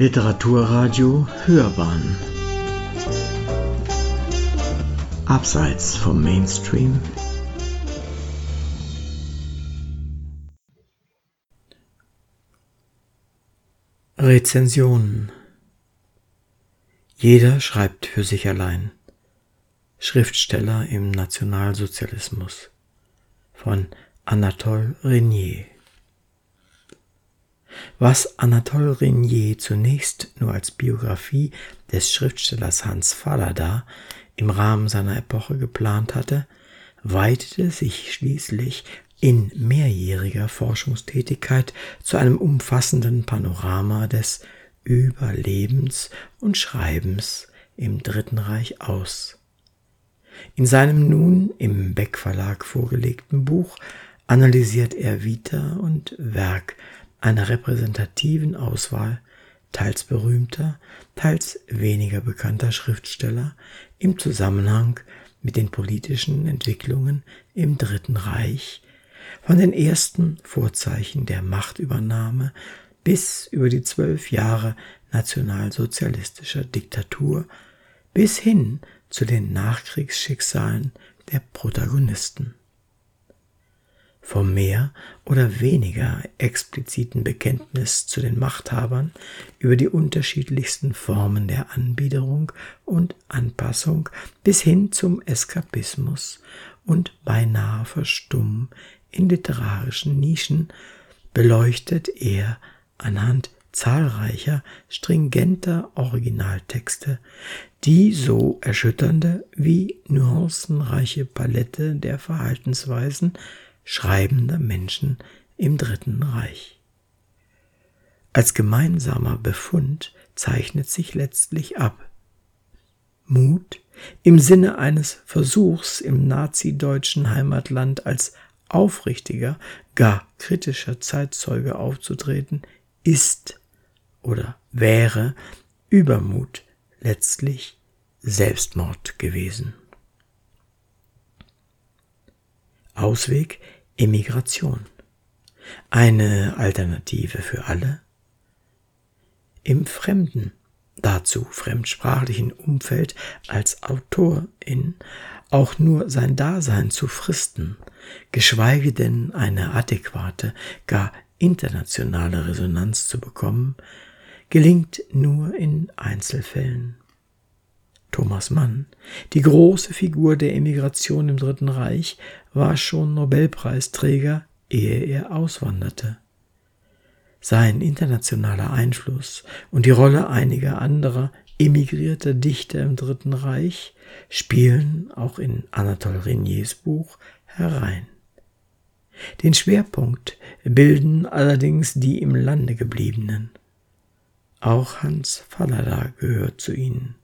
Literaturradio Hörbahn. Abseits vom Mainstream. Rezensionen Jeder schreibt für sich allein. Schriftsteller im Nationalsozialismus. Von Anatole Renier was Anatole Renier zunächst nur als Biografie des Schriftstellers Hans Fallada im Rahmen seiner Epoche geplant hatte, weitete sich schließlich in mehrjähriger Forschungstätigkeit zu einem umfassenden Panorama des Überlebens und Schreibens im Dritten Reich aus. In seinem nun im Beck Verlag vorgelegten Buch analysiert er Vita und Werk einer repräsentativen Auswahl teils berühmter, teils weniger bekannter Schriftsteller im Zusammenhang mit den politischen Entwicklungen im Dritten Reich, von den ersten Vorzeichen der Machtübernahme bis über die zwölf Jahre nationalsozialistischer Diktatur bis hin zu den Nachkriegsschicksalen der Protagonisten vom mehr oder weniger expliziten Bekenntnis zu den Machthabern über die unterschiedlichsten Formen der Anbiederung und Anpassung bis hin zum Eskapismus und beinahe Verstummen in literarischen Nischen beleuchtet er anhand zahlreicher stringenter Originaltexte die so erschütternde wie nuancenreiche Palette der Verhaltensweisen schreibender Menschen im Dritten Reich. Als gemeinsamer Befund zeichnet sich letztlich ab Mut im Sinne eines Versuchs im nazideutschen Heimatland als aufrichtiger, gar kritischer Zeitzeuge aufzutreten, ist oder wäre Übermut letztlich Selbstmord gewesen. Ausweg Emigration. Eine Alternative für alle? Im fremden, dazu fremdsprachlichen Umfeld als Autorin auch nur sein Dasein zu fristen, geschweige denn eine adäquate, gar internationale Resonanz zu bekommen, gelingt nur in Einzelfällen. Thomas Mann, die große Figur der Emigration im Dritten Reich, war schon Nobelpreisträger, ehe er auswanderte. Sein internationaler Einfluss und die Rolle einiger anderer emigrierter Dichter im Dritten Reich spielen auch in Anatole Reniers Buch herein. Den Schwerpunkt bilden allerdings die im Lande gebliebenen. Auch Hans Fallada gehört zu ihnen.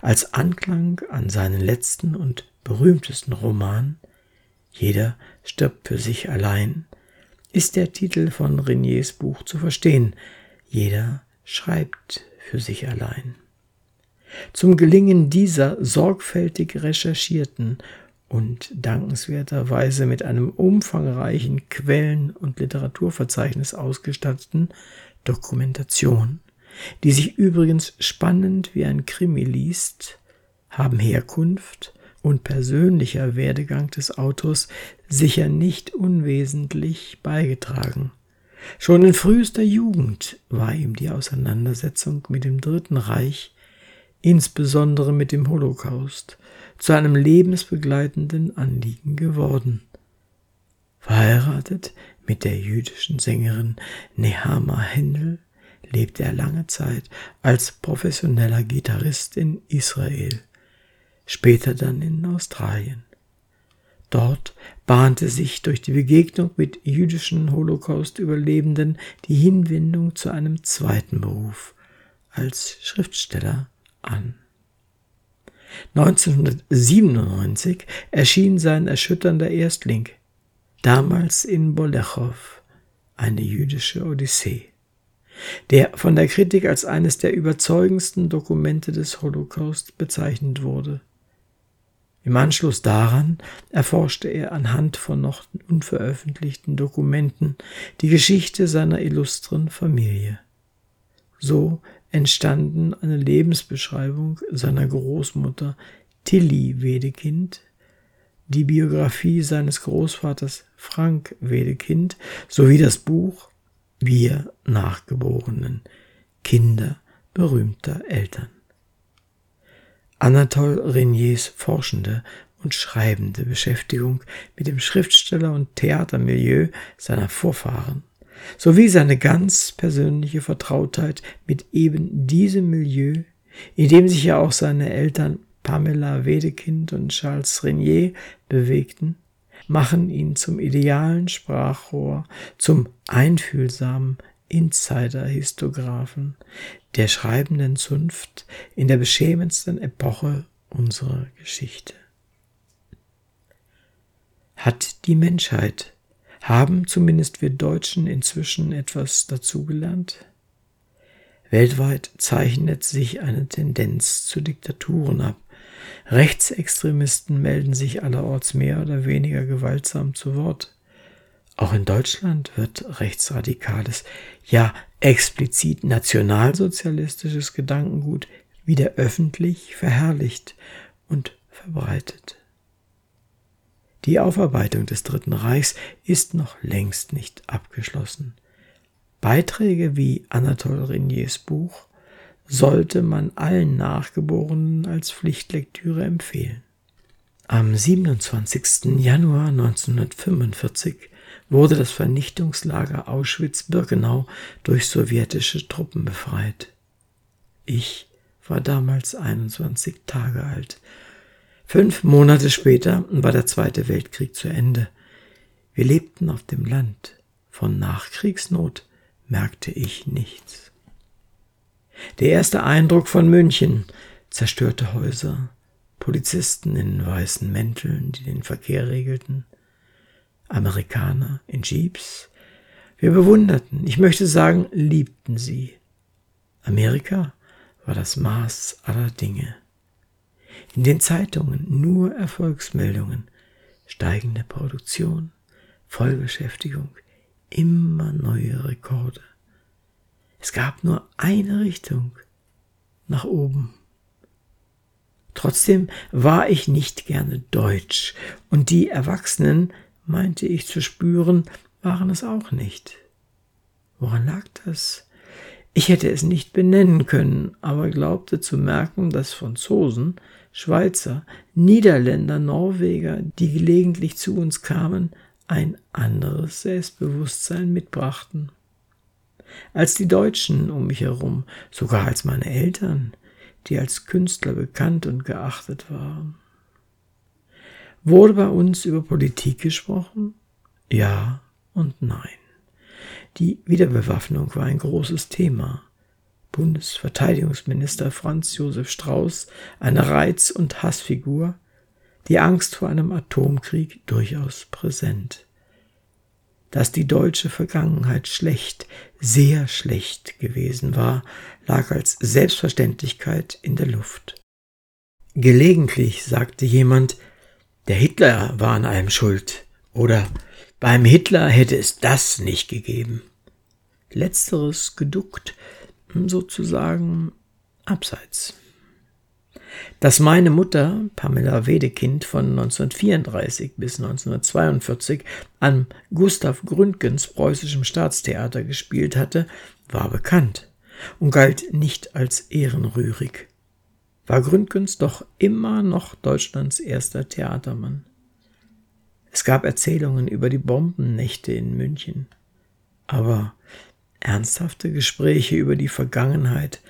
Als Anklang an seinen letzten und berühmtesten Roman Jeder stirbt für sich allein ist der Titel von Reniers Buch zu verstehen. Jeder schreibt für sich allein. Zum Gelingen dieser sorgfältig recherchierten und dankenswerterweise mit einem umfangreichen Quellen- und Literaturverzeichnis ausgestatteten Dokumentation die sich übrigens spannend wie ein Krimi liest, haben Herkunft und persönlicher Werdegang des Autors sicher nicht unwesentlich beigetragen. Schon in frühester Jugend war ihm die Auseinandersetzung mit dem Dritten Reich, insbesondere mit dem Holocaust, zu einem lebensbegleitenden Anliegen geworden. Verheiratet mit der jüdischen Sängerin Nehama Händel lebte er lange Zeit als professioneller Gitarrist in Israel, später dann in Australien. Dort bahnte sich durch die Begegnung mit jüdischen Holocaust-Überlebenden die Hinwendung zu einem zweiten Beruf als Schriftsteller an. 1997 erschien sein erschütternder Erstling, damals in Bolechow, eine jüdische Odyssee der von der Kritik als eines der überzeugendsten Dokumente des Holocaust bezeichnet wurde. Im Anschluss daran erforschte er anhand von noch unveröffentlichten Dokumenten die Geschichte seiner illustren Familie. So entstanden eine Lebensbeschreibung seiner Großmutter Tilly Wedekind, die Biografie seines Großvaters Frank Wedekind sowie das Buch Wir Nachgeborenen Kinder berühmter Eltern. Anatole Reniers forschende und schreibende Beschäftigung mit dem Schriftsteller und Theatermilieu seiner Vorfahren sowie seine ganz persönliche Vertrautheit mit eben diesem Milieu, in dem sich ja auch seine Eltern Pamela Wedekind und Charles Renier bewegten, machen ihn zum idealen Sprachrohr, zum einfühlsamen Insider-Histographen der schreibenden Zunft in der beschämendsten Epoche unserer Geschichte. Hat die Menschheit, haben zumindest wir Deutschen inzwischen etwas dazugelernt? Weltweit zeichnet sich eine Tendenz zu Diktaturen ab. Rechtsextremisten melden sich allerorts mehr oder weniger gewaltsam zu Wort. Auch in Deutschland wird rechtsradikales, ja explizit nationalsozialistisches Gedankengut wieder öffentlich verherrlicht und verbreitet. Die Aufarbeitung des Dritten Reichs ist noch längst nicht abgeschlossen. Beiträge wie Anatole Reniers Buch sollte man allen Nachgeborenen als Pflichtlektüre empfehlen. Am 27. Januar 1945 wurde das Vernichtungslager Auschwitz-Birkenau durch sowjetische Truppen befreit. Ich war damals 21 Tage alt. Fünf Monate später war der Zweite Weltkrieg zu Ende. Wir lebten auf dem Land. Von Nachkriegsnot merkte ich nichts. Der erste Eindruck von München, zerstörte Häuser, Polizisten in weißen Mänteln, die den Verkehr regelten, Amerikaner in Jeeps. Wir bewunderten, ich möchte sagen, liebten sie. Amerika war das Maß aller Dinge. In den Zeitungen nur Erfolgsmeldungen, steigende Produktion, Vollbeschäftigung, immer neue Rekorde. Es gab nur eine Richtung nach oben. Trotzdem war ich nicht gerne deutsch, und die Erwachsenen meinte ich zu spüren, waren es auch nicht. Woran lag das? Ich hätte es nicht benennen können, aber glaubte zu merken, dass Franzosen, Schweizer, Niederländer, Norweger, die gelegentlich zu uns kamen, ein anderes Selbstbewusstsein mitbrachten. Als die Deutschen um mich herum, sogar als meine Eltern, die als Künstler bekannt und geachtet waren. Wurde bei uns über Politik gesprochen? Ja und nein. Die Wiederbewaffnung war ein großes Thema. Bundesverteidigungsminister Franz Josef Strauß eine Reiz- und Hassfigur, die Angst vor einem Atomkrieg durchaus präsent. Dass die deutsche Vergangenheit schlecht, sehr schlecht gewesen war, lag als Selbstverständlichkeit in der Luft. Gelegentlich sagte jemand, der Hitler war an allem schuld. Oder beim Hitler hätte es das nicht gegeben. Letzteres geduckt, sozusagen abseits. Dass meine Mutter, Pamela Wedekind, von 1934 bis 1942 an Gustav Gründgens preußischem Staatstheater gespielt hatte, war bekannt und galt nicht als ehrenrührig war Gründgens doch immer noch Deutschlands erster Theatermann. Es gab Erzählungen über die Bombennächte in München, aber ernsthafte Gespräche über die Vergangenheit,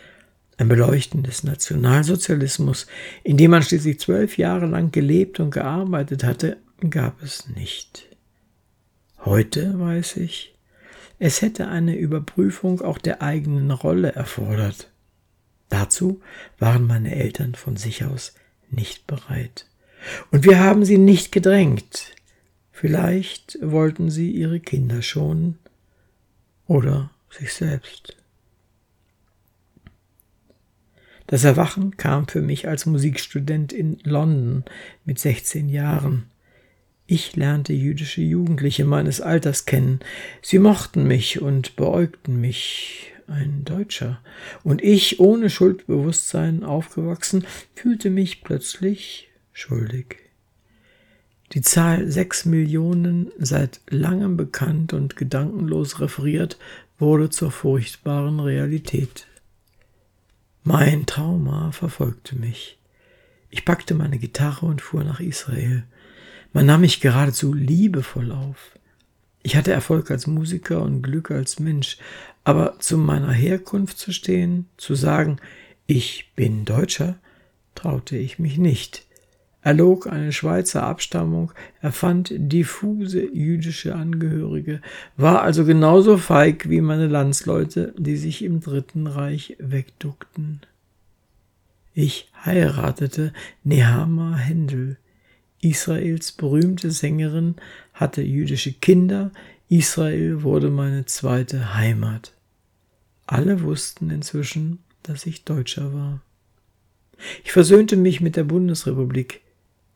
ein Beleuchten des Nationalsozialismus, in dem man schließlich zwölf Jahre lang gelebt und gearbeitet hatte, gab es nicht. Heute weiß ich, es hätte eine Überprüfung auch der eigenen Rolle erfordert. Dazu waren meine Eltern von sich aus nicht bereit. Und wir haben sie nicht gedrängt. Vielleicht wollten sie ihre Kinder schonen oder sich selbst. Das Erwachen kam für mich als Musikstudent in London mit 16 Jahren. Ich lernte jüdische Jugendliche meines Alters kennen. Sie mochten mich und beäugten mich, ein Deutscher, und ich, ohne Schuldbewusstsein aufgewachsen, fühlte mich plötzlich schuldig. Die Zahl sechs Millionen, seit langem bekannt und gedankenlos referiert, wurde zur furchtbaren Realität. Mein Trauma verfolgte mich. Ich packte meine Gitarre und fuhr nach Israel. Man nahm mich geradezu liebevoll auf. Ich hatte Erfolg als Musiker und Glück als Mensch, aber zu meiner Herkunft zu stehen, zu sagen, ich bin Deutscher, traute ich mich nicht erlog eine Schweizer Abstammung, erfand diffuse jüdische Angehörige, war also genauso feig wie meine Landsleute, die sich im Dritten Reich wegduckten. Ich heiratete Nehama Händel. Israels berühmte Sängerin hatte jüdische Kinder, Israel wurde meine zweite Heimat. Alle wussten inzwischen, dass ich Deutscher war. Ich versöhnte mich mit der Bundesrepublik.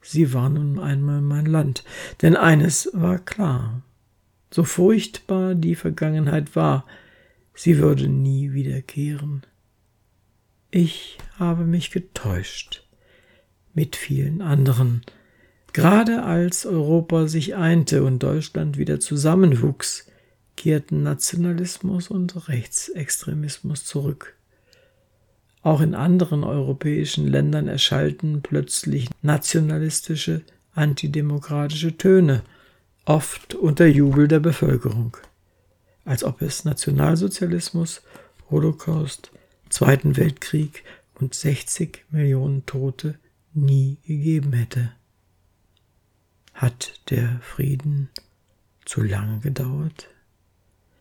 Sie war nun einmal mein Land, denn eines war klar, so furchtbar die Vergangenheit war, sie würde nie wiederkehren. Ich habe mich getäuscht, mit vielen anderen. Gerade als Europa sich einte und Deutschland wieder zusammenwuchs, kehrten Nationalismus und Rechtsextremismus zurück. Auch in anderen europäischen Ländern erschallten plötzlich nationalistische, antidemokratische Töne, oft unter Jubel der Bevölkerung, als ob es Nationalsozialismus, Holocaust, Zweiten Weltkrieg und 60 Millionen Tote nie gegeben hätte. Hat der Frieden zu lange gedauert?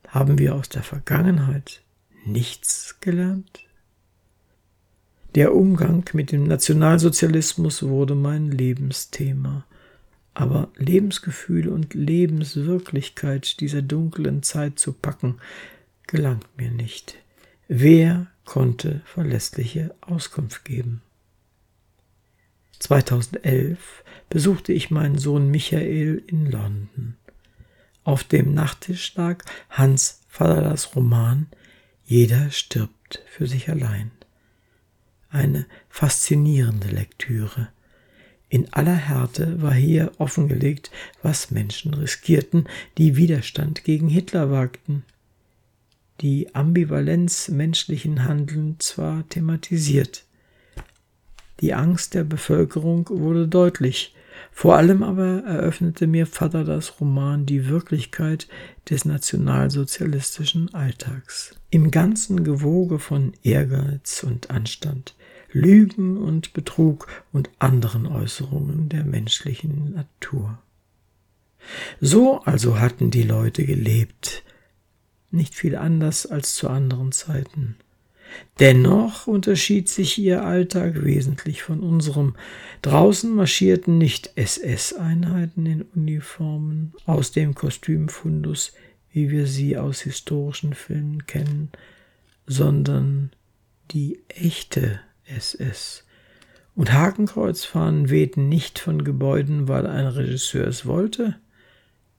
Haben wir aus der Vergangenheit nichts gelernt? Der Umgang mit dem Nationalsozialismus wurde mein Lebensthema. Aber Lebensgefühl und Lebenswirklichkeit dieser dunklen Zeit zu packen, gelangt mir nicht. Wer konnte verlässliche Auskunft geben? 2011 besuchte ich meinen Sohn Michael in London. Auf dem Nachttisch lag Hans Fadalas Roman Jeder stirbt für sich allein eine faszinierende Lektüre. In aller Härte war hier offengelegt, was Menschen riskierten, die Widerstand gegen Hitler wagten. Die Ambivalenz menschlichen Handelns zwar thematisiert. Die Angst der Bevölkerung wurde deutlich, vor allem aber eröffnete mir Vater das Roman die Wirklichkeit des nationalsozialistischen Alltags. Im ganzen Gewoge von Ehrgeiz und Anstand, Lügen und Betrug und anderen Äußerungen der menschlichen Natur. So also hatten die Leute gelebt, nicht viel anders als zu anderen Zeiten. Dennoch unterschied sich ihr Alltag wesentlich von unserem. Draußen marschierten nicht SS-Einheiten in Uniformen aus dem Kostümfundus, wie wir sie aus historischen Filmen kennen, sondern die echte SS. Und Hakenkreuzfahnen wehten nicht von Gebäuden, weil ein Regisseur es wollte,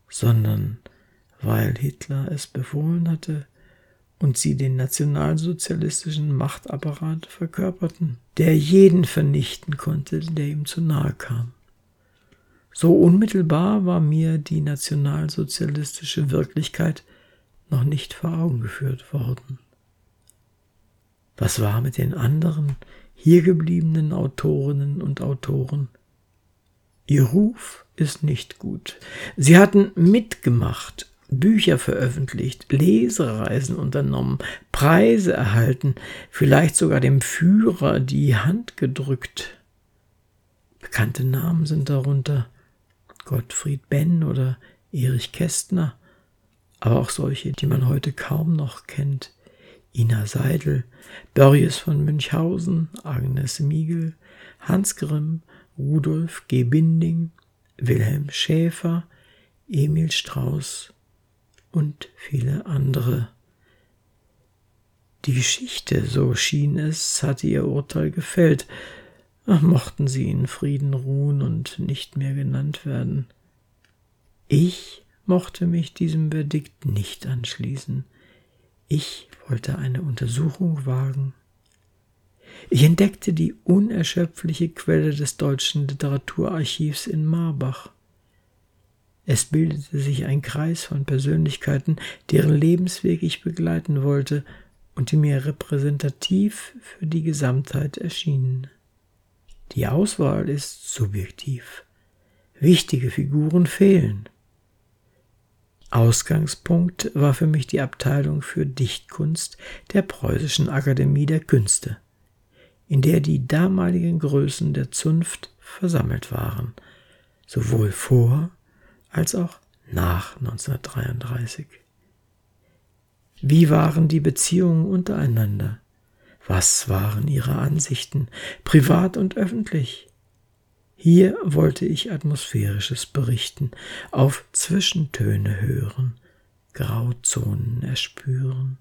sondern weil Hitler es befohlen hatte und sie den nationalsozialistischen Machtapparat verkörperten, der jeden vernichten konnte, der ihm zu nahe kam. So unmittelbar war mir die nationalsozialistische Wirklichkeit noch nicht vor Augen geführt worden. Was war mit den anderen hier gebliebenen Autorinnen und Autoren? Ihr Ruf ist nicht gut. Sie hatten mitgemacht, Bücher veröffentlicht, Lesereisen unternommen, Preise erhalten, vielleicht sogar dem Führer die Hand gedrückt. Bekannte Namen sind darunter Gottfried Benn oder Erich Kästner, aber auch solche, die man heute kaum noch kennt. Ina Seidel, Börjes von Münchhausen, Agnes Miegel, Hans Grimm, Rudolf G. Binding, Wilhelm Schäfer, Emil Strauß und viele andere. Die Geschichte, so schien es, hatte ihr Urteil gefällt, mochten sie in Frieden ruhen und nicht mehr genannt werden. Ich mochte mich diesem Verdikt nicht anschließen. Ich wollte eine Untersuchung wagen. Ich entdeckte die unerschöpfliche Quelle des deutschen Literaturarchivs in Marbach. Es bildete sich ein Kreis von Persönlichkeiten, deren Lebensweg ich begleiten wollte und die mir repräsentativ für die Gesamtheit erschienen. Die Auswahl ist subjektiv. Wichtige Figuren fehlen. Ausgangspunkt war für mich die Abteilung für Dichtkunst der Preußischen Akademie der Künste, in der die damaligen Größen der Zunft versammelt waren, sowohl vor als auch nach 1933. Wie waren die Beziehungen untereinander? Was waren ihre Ansichten, privat und öffentlich? Hier wollte ich Atmosphärisches berichten, auf Zwischentöne hören, Grauzonen erspüren.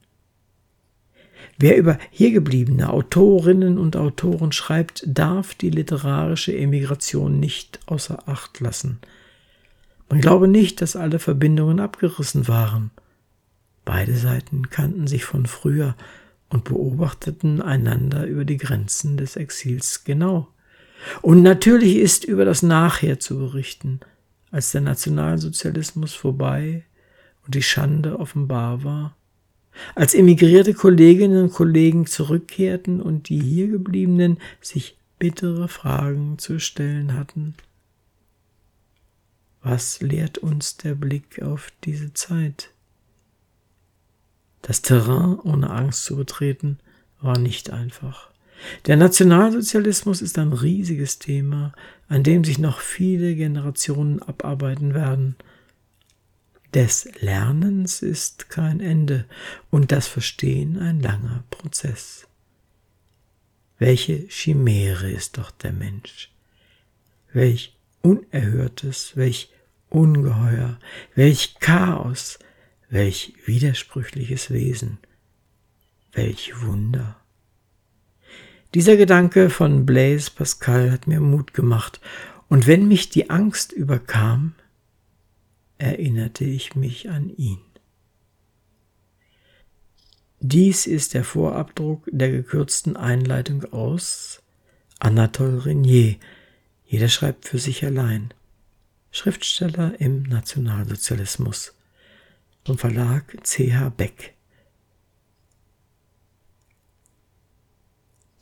Wer über hiergebliebene Autorinnen und Autoren schreibt, darf die literarische Emigration nicht außer Acht lassen. Man glaube nicht, dass alle Verbindungen abgerissen waren. Beide Seiten kannten sich von früher und beobachteten einander über die Grenzen des Exils genau. Und natürlich ist über das Nachher zu berichten, als der Nationalsozialismus vorbei und die Schande offenbar war, als emigrierte Kolleginnen und Kollegen zurückkehrten und die hiergebliebenen sich bittere Fragen zu stellen hatten. Was lehrt uns der Blick auf diese Zeit? Das Terrain ohne Angst zu betreten war nicht einfach. Der Nationalsozialismus ist ein riesiges Thema, an dem sich noch viele Generationen abarbeiten werden. Des Lernens ist kein Ende und das Verstehen ein langer Prozess. Welche Chimäre ist doch der Mensch? Welch Unerhörtes, welch Ungeheuer, welch Chaos, welch widersprüchliches Wesen, welch Wunder. Dieser Gedanke von Blaise Pascal hat mir Mut gemacht, und wenn mich die Angst überkam, erinnerte ich mich an ihn. Dies ist der Vorabdruck der gekürzten Einleitung aus Anatole Renier. Jeder schreibt für sich allein. Schriftsteller im Nationalsozialismus. Vom Verlag CH Beck.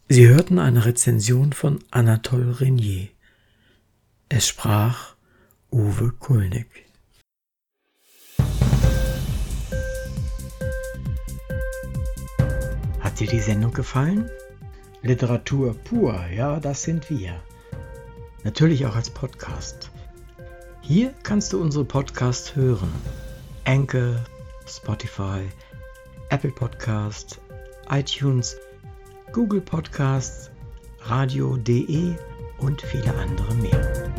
Sie hörten eine Rezension von Anatole Renier. Es sprach Uwe Kulnig. Hat dir die Sendung gefallen? Literatur pur, ja, das sind wir. Natürlich auch als Podcast. Hier kannst du unsere Podcasts hören. Anchor, Spotify, Apple Podcast, iTunes – Google Podcasts, radio.de und viele andere mehr.